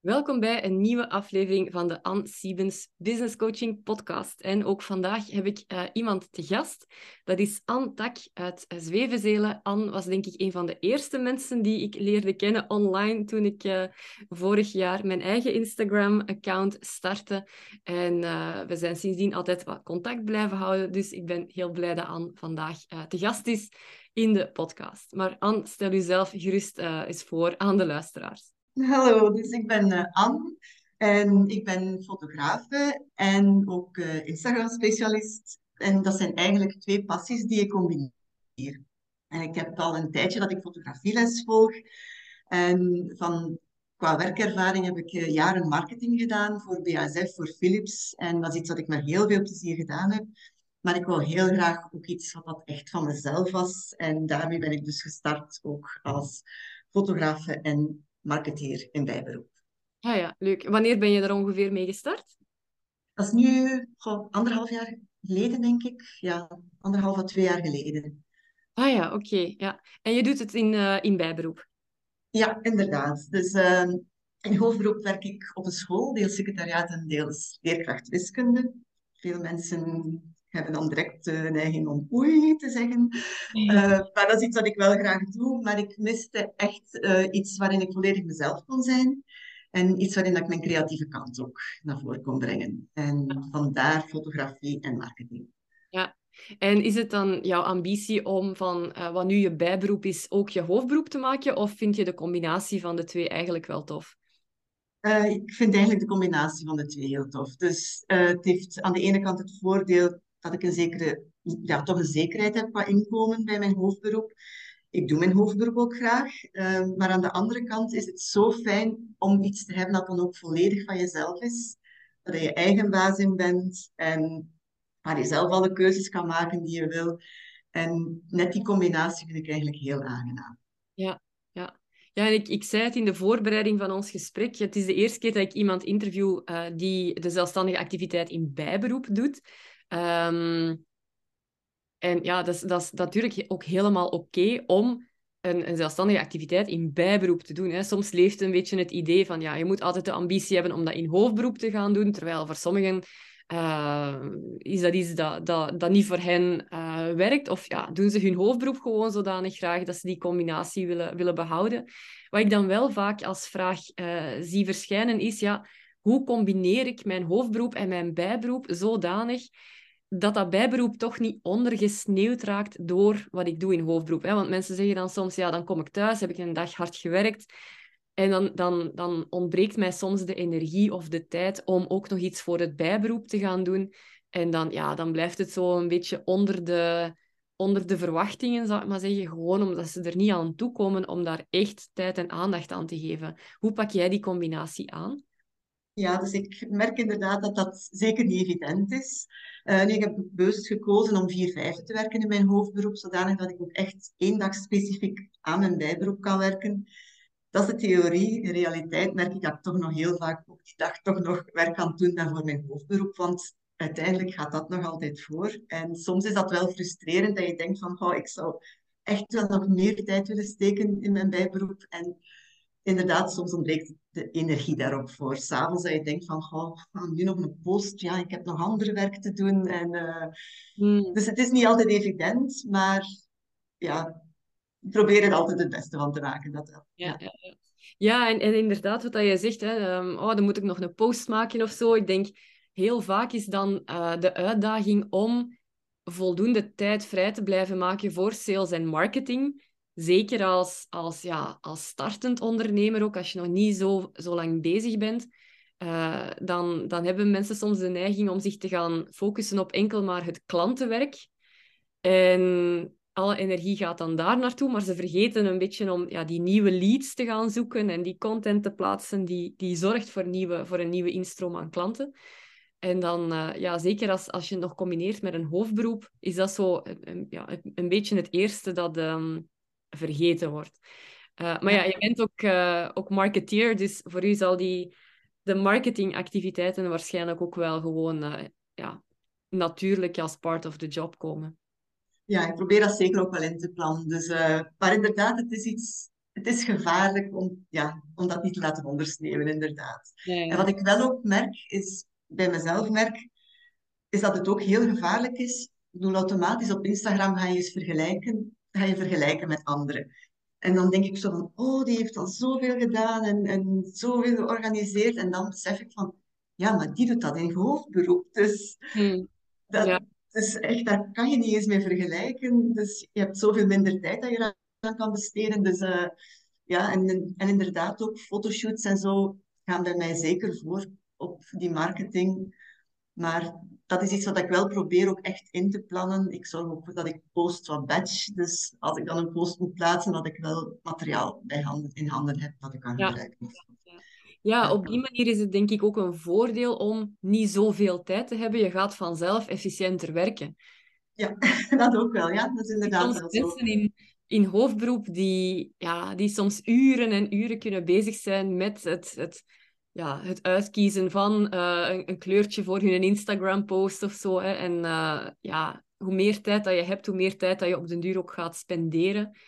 Welkom bij een nieuwe aflevering van de Ann Siebens Business Coaching Podcast. En ook vandaag heb ik uh, iemand te gast. Dat is Ann Tak uit Zwevenzelen. Ann was denk ik een van de eerste mensen die ik leerde kennen online toen ik uh, vorig jaar mijn eigen Instagram-account startte. En uh, we zijn sindsdien altijd wat contact blijven houden. Dus ik ben heel blij dat Ann vandaag te gast is in de podcast. Maar Ann, stel jezelf gerust eens voor aan de luisteraars. Hallo, dus ik ben uh, Anne en ik ben fotografe en ook uh, Instagram-specialist. En dat zijn eigenlijk twee passies die ik combineer. En ik heb al een tijdje dat ik fotografieles volg. En van, qua werkervaring heb ik uh, jaren marketing gedaan voor BASF, voor Philips. En dat is iets wat ik met heel veel plezier gedaan heb. Maar ik wil heel graag ook iets wat echt van mezelf was. En daarmee ben ik dus gestart ook als fotografe en marketeer in bijberoep. Ja, ja, leuk. Wanneer ben je er ongeveer mee gestart? Dat is nu goh, anderhalf jaar geleden, denk ik. Ja, anderhalf à twee jaar geleden. Ah ja, oké. ja. En je doet het in, uh, in bijberoep? Ja, inderdaad. Dus uh, in hoofdberoep werk ik op een school, deels secretariaat en deels leerkracht wiskunde. Veel mensen hebben dan direct de neiging om oei te zeggen. Uh, maar dat is iets wat ik wel graag doe. Maar ik miste echt uh, iets waarin ik volledig mezelf kon zijn. En iets waarin ik mijn creatieve kant ook naar voren kon brengen. En vandaar fotografie en marketing. Ja, en is het dan jouw ambitie om van uh, wat nu je bijberoep is ook je hoofdberoep te maken? Of vind je de combinatie van de twee eigenlijk wel tof? Uh, ik vind eigenlijk de combinatie van de twee heel tof. Dus uh, het heeft aan de ene kant het voordeel dat ik een zekere, ja, toch een zekerheid heb qua inkomen bij mijn hoofdberoep. Ik doe mijn hoofdberoep ook graag. Uh, maar aan de andere kant is het zo fijn om iets te hebben dat dan ook volledig van jezelf is. Dat je eigen baas in bent en waar je zelf alle keuzes kan maken die je wil. En net die combinatie vind ik eigenlijk heel aangenaam. Ja, ja. Ja, en ik, ik zei het in de voorbereiding van ons gesprek. Het is de eerste keer dat ik iemand interview uh, die de zelfstandige activiteit in bijberoep doet. Um, en ja, dat is, dat natuurlijk ook helemaal oké om een, een, zelfstandige activiteit in bijberoep te doen. Hè. Soms leeft een beetje het idee van, ja, je moet altijd de ambitie hebben om dat in hoofdberoep te gaan doen, terwijl voor sommigen uh, is dat iets dat, dat, niet voor hen uh, werkt. Of ja, doen ze hun hoofdberoep gewoon zodanig graag dat ze die combinatie willen, willen behouden. Wat ik dan wel vaak als vraag uh, zie verschijnen is, ja, hoe combineer ik mijn hoofdberoep en mijn bijberoep zodanig dat dat bijberoep toch niet ondergesneeuwd raakt door wat ik doe in hoofdberoep. Hè? Want mensen zeggen dan soms, ja, dan kom ik thuis, heb ik een dag hard gewerkt. En dan, dan, dan ontbreekt mij soms de energie of de tijd om ook nog iets voor het bijberoep te gaan doen. En dan, ja, dan blijft het zo een beetje onder de, onder de verwachtingen, zou ik maar zeggen. Gewoon omdat ze er niet aan toekomen om daar echt tijd en aandacht aan te geven. Hoe pak jij die combinatie aan? Ja, dus ik merk inderdaad dat dat zeker niet evident is. Uh, nu, ik heb bewust gekozen om vier vijfde te werken in mijn hoofdberoep, zodanig dat ik ook echt één dag specifiek aan mijn bijberoep kan werken. Dat is de theorie. In realiteit merk ik dat ik toch nog heel vaak op die dag toch nog werk kan doen dan voor mijn hoofdberoep, want uiteindelijk gaat dat nog altijd voor. En soms is dat wel frustrerend dat je denkt van, oh, ik zou echt wel nog meer tijd willen steken in mijn bijberoep. En inderdaad, soms ontbreekt de energie daarop voor. S'avonds dat je denkt van, oh, nu nog een post, ja, ik heb nog andere werk te doen. En, uh, mm. Dus het is niet altijd evident, maar ja, ik probeer er altijd het beste van te maken. Dat wel. Ja, ja. ja. ja en, en inderdaad, wat je zegt, hè, um, oh, dan moet ik nog een post maken of zo. Ik denk, heel vaak is dan uh, de uitdaging om voldoende tijd vrij te blijven maken voor sales en marketing zeker als, als, ja, als startend ondernemer, ook als je nog niet zo, zo lang bezig bent, uh, dan, dan hebben mensen soms de neiging om zich te gaan focussen op enkel maar het klantenwerk. En alle energie gaat dan daar naartoe, maar ze vergeten een beetje om ja, die nieuwe leads te gaan zoeken en die content te plaatsen die, die zorgt voor, nieuwe, voor een nieuwe instroom aan klanten. En dan, uh, ja, zeker als, als je het nog combineert met een hoofdberoep, is dat zo een, ja, een beetje het eerste dat, um, vergeten wordt. Uh, maar ja, je bent ook, uh, ook marketeer, dus voor u zal die, de marketingactiviteiten waarschijnlijk ook wel gewoon uh, ja, natuurlijk als part of the job komen. Ja, ik probeer dat zeker ook wel in te plannen. Dus, maar inderdaad, het is iets het is gevaarlijk om, ja, om dat niet te laten ondersneeuwen, inderdaad. Ja, ja. En wat ik wel ook merk, is bij mezelf merk, is dat het ook heel gevaarlijk is. Ik bedoel, automatisch op Instagram ga je eens vergelijken, ga je vergelijken met anderen. En dan denk ik zo van, oh, die heeft al zoveel gedaan en, en zoveel georganiseerd. En dan besef ik van, ja, maar die doet dat in hoofdberoep. Dus Hm. dat, Ja. dus echt, daar kan je niet eens mee vergelijken. Dus je hebt zoveel minder tijd dat je aan kan besteden. Dus eh, ja, en, en inderdaad ook fotoshoots en zo gaan bij mij zeker voor op die marketing. Maar dat is iets wat ik wel probeer ook echt in te plannen. Ik zorg ook voor dat ik post wat batch. Dus als ik dan een post moet plaatsen, dat ik wel materiaal bij handen, in handen heb dat ik kan Ja. gebruiken. Ja, op die manier is het denk ik ook een voordeel om niet zoveel tijd te hebben. Je gaat vanzelf efficiënter werken. Ja, dat ook wel. Ja, dat is inderdaad Soms wel mensen in, in hoofdberoep die, ja, die soms uren en uren kunnen bezig zijn met het, het, ja, het uitkiezen van eh, een, een kleurtje voor hun Instagram-post of zo. Hè. En eh, ja, hoe meer tijd dat je hebt, hoe meer tijd dat je op den duur ook gaat spenderen.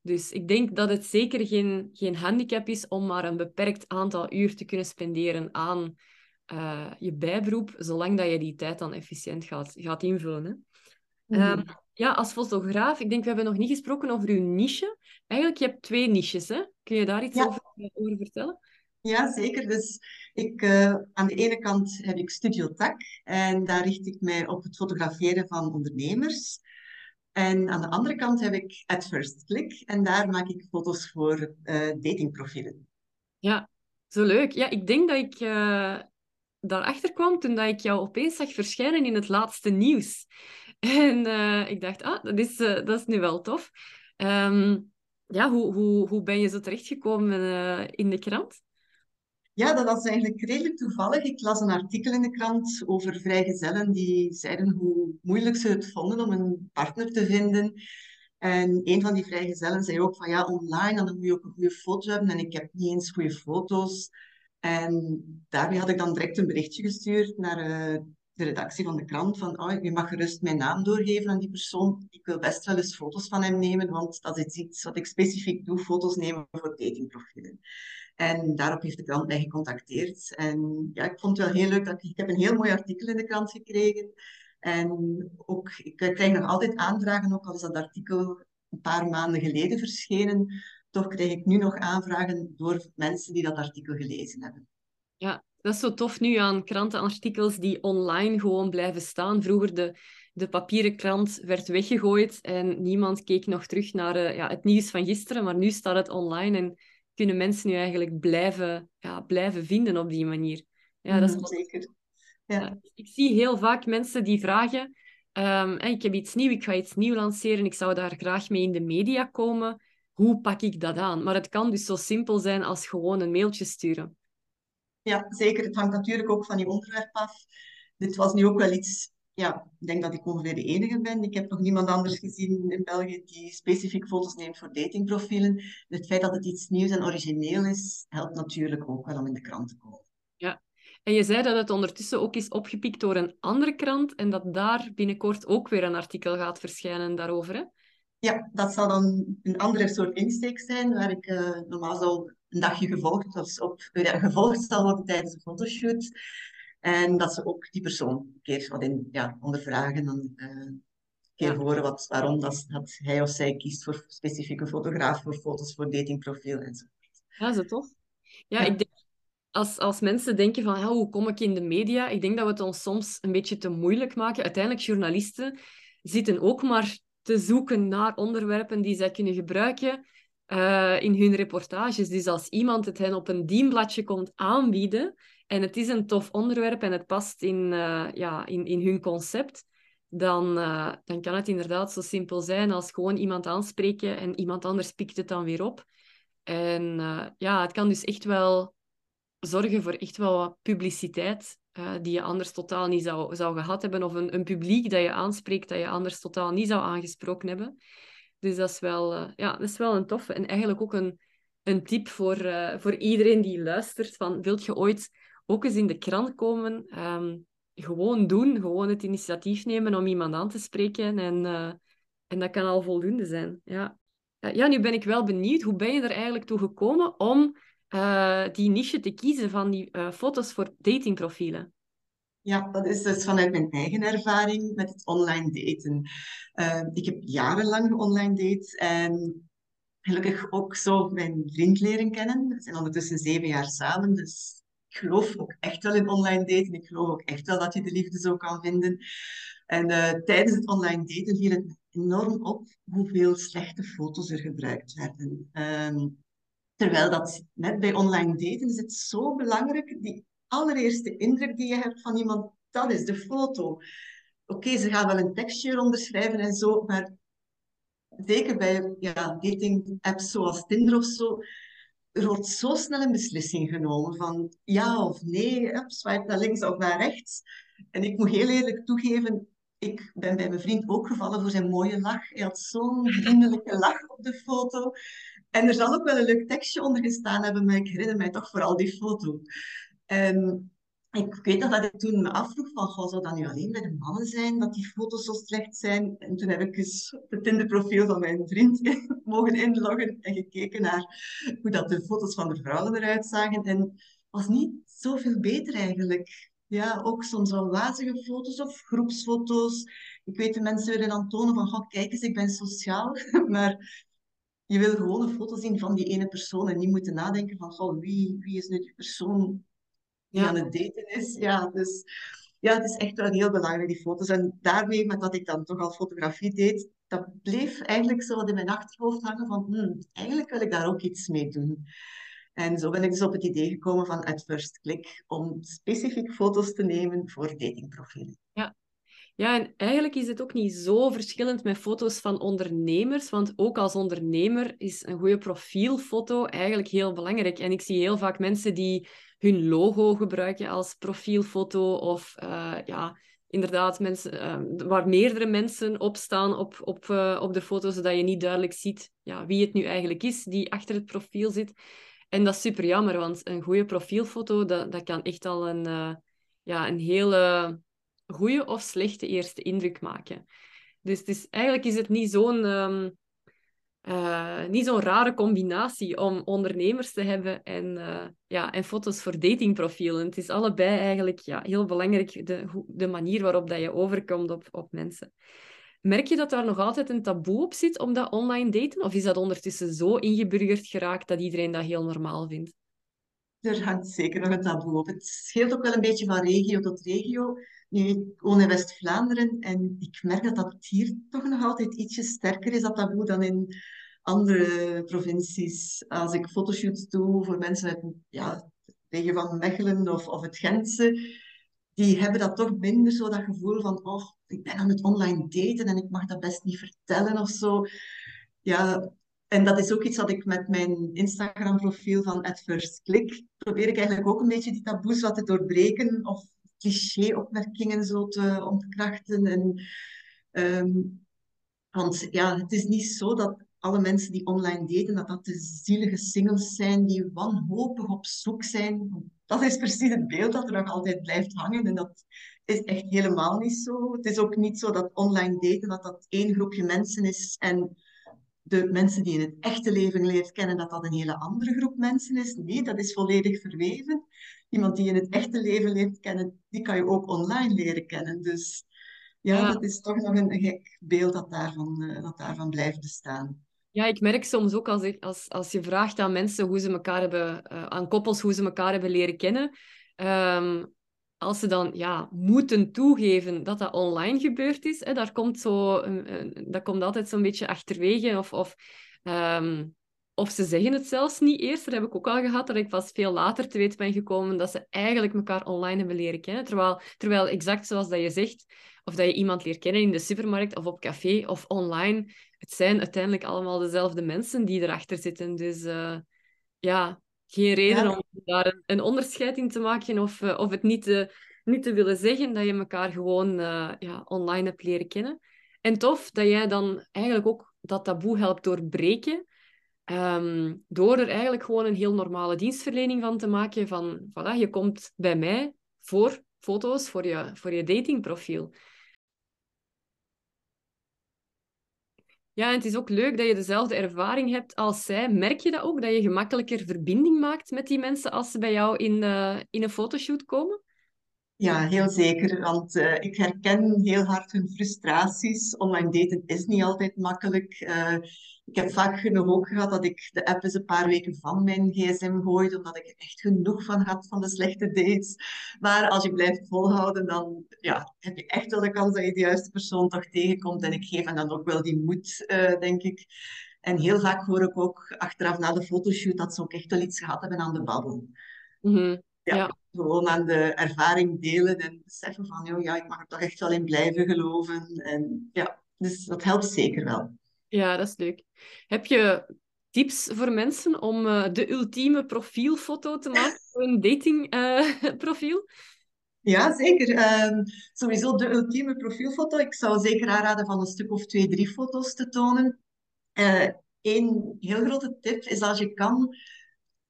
Dus ik denk dat het zeker geen, geen handicap is om maar een beperkt aantal uur te kunnen spenderen aan eh, je bijberoep, zolang dat je die tijd dan efficiënt gaat, gaat invullen. Hè. Ehm, Mhm. ja, als fotograaf, ik denk, we hebben nog niet gesproken over uw niche. Eigenlijk, je hebt twee niches, hè? Kun je daar iets Ja. over, over vertellen? Ja, zeker. Dus ik, eh, aan de ene kant heb ik Studio Tak en daar richt ik mij op het fotograferen van ondernemers. En aan de andere kant heb ik At First Click en daar maak ik foto's voor eh, datingprofielen. Ja, zo leuk. Ja, ik denk dat ik eh, daarachter kwam toen dat ik jou opeens zag verschijnen in het laatste nieuws. En ik dacht, ah, dat is, dat is nu wel tof. Ehm, ja, hoe, hoe, hoe ben je zo terechtgekomen in de krant? Ja, dat was eigenlijk redelijk toevallig. Ik las een artikel in de krant over vrijgezellen die zeiden hoe moeilijk ze het vonden om een partner te vinden. En een van die vrijgezellen zei ook van ja, online dan moet je ook een goede foto hebben en ik heb niet eens goede foto's. En daarmee had ik dan direct een berichtje gestuurd naar eh, de redactie van de krant van oh, je mag gerust mijn naam doorgeven aan die persoon. Ik wil best wel eens foto's van hem nemen, want dat is iets wat ik specifiek doe, foto's nemen voor datingprofielen. En daarop heeft de krant mij gecontacteerd. En ja, ik vond het wel heel leuk. Dat ik, ik heb een heel mooi artikel in de krant gekregen. En ook, ik krijg nog altijd aanvragen, ook al is dat artikel een paar maanden geleden verschenen. Toch krijg ik nu nog aanvragen door mensen die dat artikel gelezen hebben. Ja, dat is zo tof nu aan krantenartikels die online gewoon blijven staan. Vroeger de, de papieren krant werd weggegooid en niemand keek nog terug naar eh, ja, het nieuws van gisteren, maar nu staat het online en kunnen mensen nu eigenlijk blijven, ja, blijven vinden op die manier. Ja, dat is Mhm, Zeker. Ja. ja, ik zie heel vaak mensen die vragen, "Hey, ik heb iets nieuws, ik ga iets nieuws lanceren, ik zou daar graag mee in de media komen. Hoe pak ik dat aan? Maar het kan dus zo simpel zijn als gewoon een mailtje sturen. Ja, zeker. Het hangt natuurlijk ook van je onderwerp af. Dit was nu ook wel iets, ja, ik denk dat ik ongeveer de enige ben. Ik heb nog niemand anders gezien in België die specifiek foto's neemt voor datingprofielen. Het feit dat het iets nieuws en origineel is, helpt natuurlijk ook wel om in de krant te komen. En je zei dat het ondertussen ook is opgepikt door een andere krant en dat daar binnenkort ook weer een artikel gaat verschijnen daarover. Ja, dat zal dan een andere soort insteek zijn, waar ik eh, normaal zal een dagje gevolgd, of op, ja, gevolgd zal worden tijdens een fotoshoot. En dat ze ook die persoon een keer wat in, ja, ondervragen, dan eh, een keer Ja. horen wat, waarom dat, dat hij of zij kiest voor specifieke fotograaf, voor foto's, voor datingprofiel enzovoort. Ja, zo tof. Ja, Ja. ik denk, als, als mensen denken van, ja, hoe kom ik in de media? Ik denk dat we het ons soms een beetje te moeilijk maken. Uiteindelijk, journalisten zitten ook maar te zoeken naar onderwerpen die zij kunnen gebruiken eh, in hun reportages. Dus als iemand het hen op een dienbladje komt aanbieden en het is een tof onderwerp en het past in, eh, ja, in, in hun concept, dan, eh, dan kan het inderdaad zo simpel zijn als gewoon iemand aanspreken en iemand anders pikt het dan weer op. En ja, het kan dus echt wel zorgen voor echt wel wat publiciteit eh, die je anders totaal niet zou, zou gehad hebben. Of een, een publiek dat je aanspreekt dat je anders totaal niet zou aangesproken hebben. Dus dat is wel, eh, ja, dat is wel een toffe. En eigenlijk ook een, een tip voor, eh, voor iedereen die luistert. Van, wilt je ooit ook eens in de krant komen? Ehm, gewoon doen. Gewoon het initiatief nemen om iemand aan te spreken. En, en dat kan al voldoende zijn. Ja. ja, nu ben ik wel benieuwd, hoe ben je er eigenlijk toe gekomen om die niche te kiezen van die foto's voor datingprofielen? Ja, dat is dus vanuit mijn eigen ervaring met het online daten. ik heb jarenlang online date en gelukkig ook zo mijn vriend leren kennen. We zijn ondertussen zeven jaar samen, dus ik geloof ook echt wel in online daten. Ik geloof ook echt wel dat je de liefde zo kan vinden. En tijdens het online daten viel het enorm op hoeveel slechte foto's er gebruikt werden. Um, terwijl dat net bij online daten is het zo belangrijk, die allereerste indruk die je hebt van iemand, dat is de foto. Oké, ze gaan wel een tekstje onderschrijven en zo, maar zeker bij ja, dating apps zoals Tinder of zo, er wordt zo snel een beslissing genomen van ja of nee, swipe naar links of naar rechts. En ik moet heel eerlijk toegeven, ik ben bij mijn vriend ook gevallen voor zijn mooie lach. Hij had zo'n vriendelijke lach op de foto. En er zal ook wel een leuk tekstje onder gestaan hebben, maar ik herinner mij toch vooral die foto. En ik weet nog dat ik toen me afvroeg van, goh, zou dat nu alleen bij de mannen zijn, dat die foto's zo slecht zijn? En toen heb ik eens het Tinder-profiel van mijn vriend mogen inloggen en gekeken naar hoe dat de foto's van de vrouwen eruit zagen. En was niet zoveel beter eigenlijk. Ja, ook soms wel wazige foto's of groepsfoto's. Ik weet de mensen willen dan tonen van, goh, kijk eens, ik ben sociaal. maar je wil gewoon een foto zien van die ene persoon en niet moeten nadenken van, goh, wie, wie is nu die persoon die aan het daten is. Ja, dus ja, het is echt wel heel belangrijk, die foto's. En daarmee, met dat ik dan toch al fotografie deed, dat bleef eigenlijk zo wat in mijn achterhoofd hangen van, hmm, eigenlijk wil ik daar ook iets mee doen. En zo ben ik dus op het idee gekomen van at first click om specifiek foto's te nemen voor datingprofielen. Ja. Ja, en eigenlijk is het ook niet zo verschillend met foto's van ondernemers, want ook als ondernemer is een goede profielfoto eigenlijk heel belangrijk. En ik zie heel vaak mensen die hun logo gebruiken als profielfoto of uh, ja, inderdaad mensen, uh, waar meerdere mensen op staan op, op, uh, op de foto, zodat je niet duidelijk ziet ja, wie het nu eigenlijk is die achter het profiel zit. En dat is super jammer, want een goede profielfoto, dat, dat kan echt al een, ja, een hele goede of slechte eerste indruk maken. Dus eigenlijk is het niet zo'n um, uh, niet zo'n rare combinatie om ondernemers te hebben en, uh, ja, en foto's voor datingprofielen. Het is allebei eigenlijk ja, heel belangrijk, de, de manier waarop dat je overkomt op, op mensen. Merk je dat daar nog altijd een taboe op zit om dat online daten? Of is dat ondertussen zo ingeburgerd geraakt dat iedereen dat heel normaal vindt? Er hangt zeker nog een taboe op. Het scheelt ook wel een beetje van regio tot regio. Nu, ik woon in West-Vlaanderen en ik merk dat dat hier toch nog altijd ietsje sterker is, dat taboe, dan in andere provincies. Als ik fotoshoots doe voor mensen uit ja, de regio van Mechelen of, of het Gentse, die hebben dat toch minder zo, dat gevoel van, oh, ik ben aan het online daten en ik mag dat best niet vertellen of zo. Ja, en dat is ook iets wat ik met mijn Instagram-profiel van At First Click probeer ik eigenlijk ook een beetje die taboes wat te doorbreken of cliché-opmerkingen zo te ontkrachten. En, um, want ja, het is niet zo dat alle mensen die online daten, dat dat de zielige singles zijn die wanhopig op zoek zijn. Dat is precies het beeld dat er nog altijd blijft hangen. En dat is echt helemaal niet zo. Het is ook niet zo dat online daten dat dat één groepje mensen is en de mensen die in het echte leven leert kennen, dat dat een hele andere groep mensen is. Nee, dat is volledig verweven. Iemand die in het echte leven leert kennen, die kan je ook online leren kennen. Dus ja, dat is toch nog een, gek beeld dat daarvan, uh, dat daarvan blijft bestaan. Ja, ik merk soms ook als, ik, als, als je vraagt aan mensen hoe ze elkaar hebben, uh, aan koppels hoe ze elkaar hebben leren kennen, um, als ze dan ja, moeten toegeven dat dat online gebeurd is, hè, daar komt zo, dat komt altijd zo'n beetje achterwege. Of, of, um, of ze zeggen het zelfs niet eerst. Dat heb ik ook al gehad, dat ik pas veel later te weten ben gekomen dat ze eigenlijk elkaar online hebben leren kennen. Terwijl, terwijl exact zoals dat je zegt, of dat je iemand leert kennen in de supermarkt of op café of online, het zijn uiteindelijk allemaal dezelfde mensen die erachter zitten. Dus uh, ja, geen reden om daar een, onderscheid in te maken of, uh, of het niet te, niet te willen zeggen dat je elkaar gewoon uh, ja, online hebt leren kennen. En tof dat jij dan eigenlijk ook dat taboe helpt doorbreken. Um, door er eigenlijk gewoon een heel normale dienstverlening van te maken. Van, voilà, je komt bij mij voor foto's, voor je, voor je datingprofiel. Ja, en het is ook leuk dat je dezelfde ervaring hebt als zij. Merk je dat ook, dat je gemakkelijker verbinding maakt met die mensen als ze bij jou in, uh, in een fotoshoot komen? Ja, heel zeker. Want uh, ik herken heel hard hun frustraties. Online daten is niet altijd makkelijk. Uh, ik heb vaak genoeg ook gehad dat ik de app eens een paar weken van mijn gsm gooide, omdat ik er echt genoeg van had van de slechte dates. Maar als je blijft volhouden, dan ja, heb je echt wel de kans dat je de juiste persoon toch tegenkomt. En ik geef hen dan ook wel die moed, uh, denk ik. En heel vaak hoor ik ook achteraf na de fotoshoot dat ze ook echt wel iets gehad hebben aan de babbel. Mm -hmm. ja, ja, gewoon aan de ervaring delen en beseffen van, joh, ja, ik mag er toch echt wel in blijven geloven. En ja, dus dat helpt zeker wel. Ja, dat is leuk. Heb je tips voor mensen om uh, de ultieme profielfoto te maken voor een datingprofiel? Uh, ja, zeker. Um, sowieso de ultieme profielfoto. Ik zou zeker aanraden van een stuk of twee, drie foto's te tonen. Eén heel grote tip is als je kan,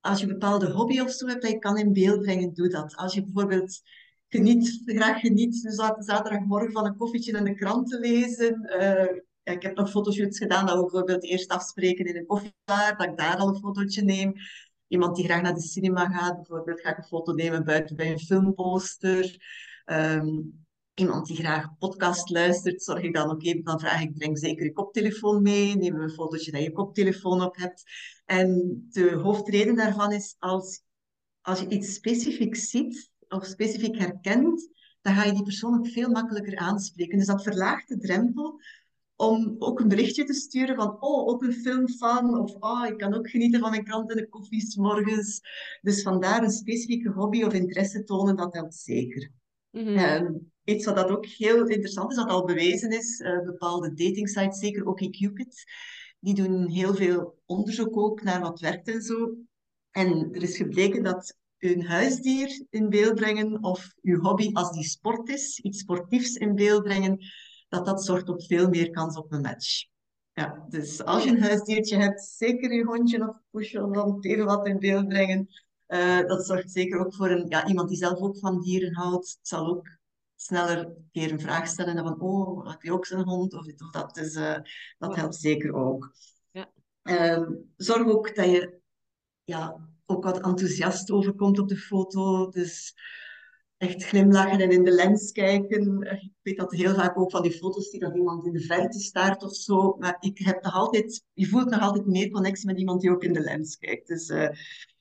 als je een bepaalde hobby of zo hebt dat je kan in beeld brengen, doe dat. Als je bijvoorbeeld geniet, graag geniet, zaterdagmorgen van een koffietje en de krant te lezen, ja, ik heb nog fotoshoots gedaan dat we bijvoorbeeld eerst afspreken in een koffiebar, dat ik daar al een fotootje neem. Iemand die graag naar de cinema gaat, bijvoorbeeld ga ik een foto nemen buiten bij een filmposter. Um, iemand die graag podcast luistert, zorg ik dan ook even, dan vraag ik, breng zeker je koptelefoon mee, neem een fotootje dat je koptelefoon op hebt. En de hoofdreden daarvan is, als, als je iets specifiek ziet of specifiek herkent, dan ga je die persoon ook veel makkelijker aanspreken. Dus dat verlaagt de drempel om ook een berichtje te sturen van, oh, ook een filmfan, of oh, ik kan ook genieten van mijn krant en de koffies morgens. Dus vandaar een specifieke hobby of interesse tonen, dat helpt zeker. Mm -hmm. iets wat dat ook heel interessant is, dat al bewezen is, uh, bepaalde datingsites, zeker ook Cupid, die doen heel veel onderzoek ook naar wat werkt en zo. En er is gebleken dat een huisdier in beeld brengen of uw hobby, als die sport is, iets sportiefs in beeld brengen, dat dat zorgt op veel meer kans op een match. Ja, dus als je een huisdiertje hebt, zeker je hondje of poesje of dan even wat in beeld brengen. Uh, dat zorgt zeker ook voor een, ja, iemand die zelf ook van dieren houdt. Het zal ook sneller een keer een vraag stellen dan van, oh, heb je ook zo'n hond of dit of dat. Dus uh, dat helpt zeker ook. Ja. Uh, zorg ook dat je ja, ook wat enthousiast overkomt op de foto. Dus echt glimlachen en in de lens kijken. Ik weet dat heel vaak ook van die foto's die dat iemand in de verte staart of zo. Maar ik heb altijd, je voelt nog altijd meer connectie met iemand die ook in de lens kijkt. Dus uh,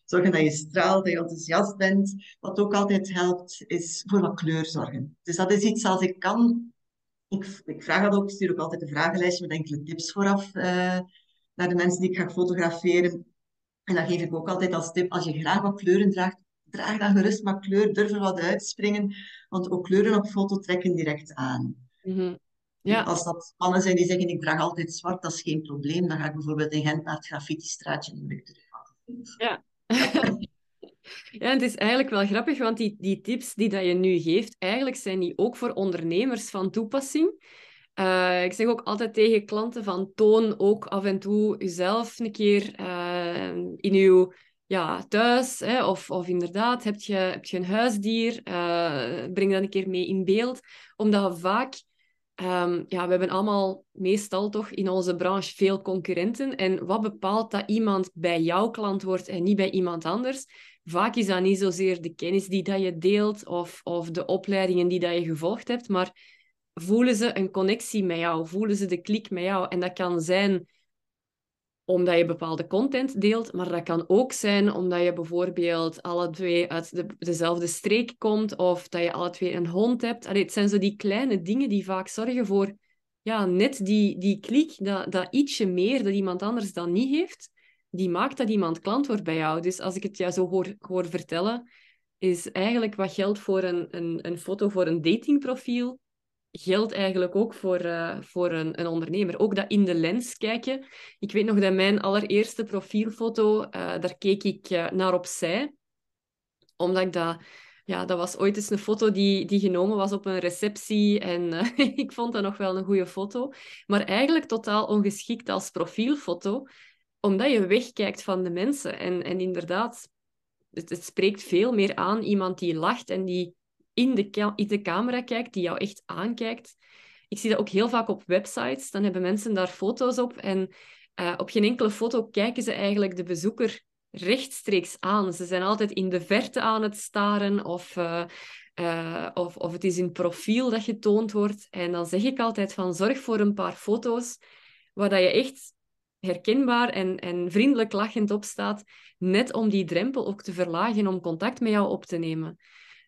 zorgen dat je straalt, dat je enthousiast bent. Wat ook altijd helpt, is voor wat kleur zorgen. Dus dat is iets als ik kan. Ik, ik vraag dat ook, ik stuur ook altijd een vragenlijstje met enkele tips vooraf uh, naar de mensen die ik ga fotograferen. En dan geef ik ook altijd als tip, als je graag wat kleuren draagt, draag dan gerust maar kleur, durf er wat uitspringen, want ook kleuren op foto trekken direct aan. Mm -hmm. ja. Als dat mannen zijn die zeggen, ik draag altijd zwart, dat is geen probleem. Dan ga ik bijvoorbeeld in Gent naar het graffiti-straatje en ik terug Ja. ja, het is eigenlijk wel grappig, want die, die tips die dat je nu geeft, eigenlijk zijn die ook voor ondernemers van toepassing. Uh, ik zeg ook altijd tegen klanten van toon ook af en toe jezelf een keer uh, in uw ja, thuis, of, of inderdaad, heb je, heb je een huisdier, uh, breng dat een keer mee in beeld. Omdat vaak, um, ja, we hebben allemaal meestal toch in onze branche veel concurrenten. En wat bepaalt dat iemand bij jouw klant wordt en niet bij iemand anders? Vaak is dat niet zozeer de kennis die dat je deelt of, of de opleidingen die dat je gevolgd hebt, maar voelen ze een connectie met jou, voelen ze de klik met jou. En dat kan zijn omdat je bepaalde content deelt, maar dat kan ook zijn omdat je bijvoorbeeld alle twee uit de, dezelfde streek komt of dat je alle twee een hond hebt. Allee, het zijn zo die kleine dingen die vaak zorgen voor ja, net die, die klik, dat, dat ietsje meer dat iemand anders dan niet heeft, die maakt dat iemand klant wordt bij jou. Dus als ik het jou zo hoor, hoor vertellen, is eigenlijk wat geldt voor een, een, een foto voor een datingprofiel, geldt eigenlijk ook voor, uh, voor een, een, ondernemer. Ook dat in de lens kijken. Ik weet nog dat mijn allereerste profielfoto, uh, daar keek ik uh, naar opzij. Omdat ik dat... Ja, dat was ooit eens een foto die, die genomen was op een receptie. En ik vond dat nog wel een goede foto. Maar eigenlijk totaal ongeschikt als profielfoto. Omdat je wegkijkt van de mensen. En, en inderdaad, het, het spreekt veel meer aan iemand die lacht en die in de, de camera kijkt, die jou echt aankijkt. ik zie dat ook heel vaak op websites. Dan hebben mensen daar foto's op en uh, op geen enkele foto kijken ze eigenlijk de bezoeker rechtstreeks aan. Ze zijn altijd in de verte aan het staren of, uh, uh, of, of het is in profiel dat getoond wordt. En dan zeg ik altijd van zorg voor een paar foto's waar dat je echt herkenbaar en, en vriendelijk lachend op staat, net om die drempel ook te verlagen om contact met jou op te nemen.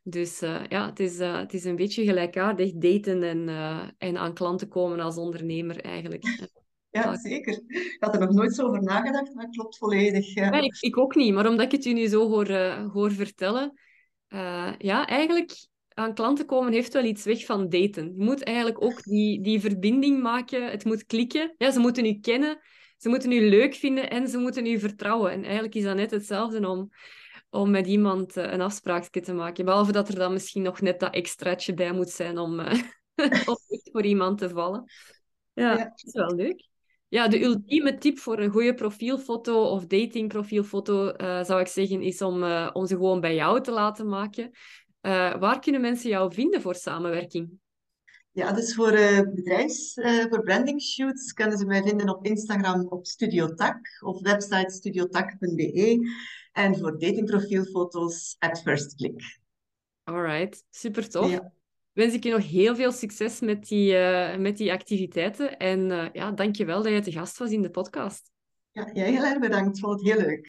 Dus uh, ja, het is, uh, het is een beetje gelijkaardig daten en, uh, en aan klanten komen als ondernemer eigenlijk. Ja, zeker. Ik had er nog nooit zo over nagedacht, maar het klopt volledig. Ja. ik, ook niet, maar omdat ik het u nu zo hoor, hoor vertellen, ja, eigenlijk aan klanten komen heeft wel iets weg van daten. Je moet eigenlijk ook die, die verbinding maken, het moet klikken. Ja, ze moeten u kennen, ze moeten u leuk vinden en ze moeten u vertrouwen. En eigenlijk is dat net hetzelfde om, om met iemand een afspraakje te maken. Behalve dat er dan misschien nog net dat extraatje bij moet zijn om, om echt voor iemand te vallen. Ja, ja, dat is wel leuk. Ja, de ultieme tip voor een goede profielfoto of datingprofielfoto, uh, zou ik zeggen, is om, uh, om ze gewoon bij jou te laten maken. Uh, waar kunnen mensen jou vinden voor samenwerking? Ja, dus voor bedrijfs, voor branding shoots kunnen ze mij vinden op Instagram op Studio Tak of website studiotak.be en voor datingprofielfoto's at first click. Alright, super tof. Ja wens ik je nog heel veel succes met die, uh, met die activiteiten. En uh, ja, dank je wel dat je te gast was in de podcast. Ja, jij heel erg bedankt. Vond het heel leuk.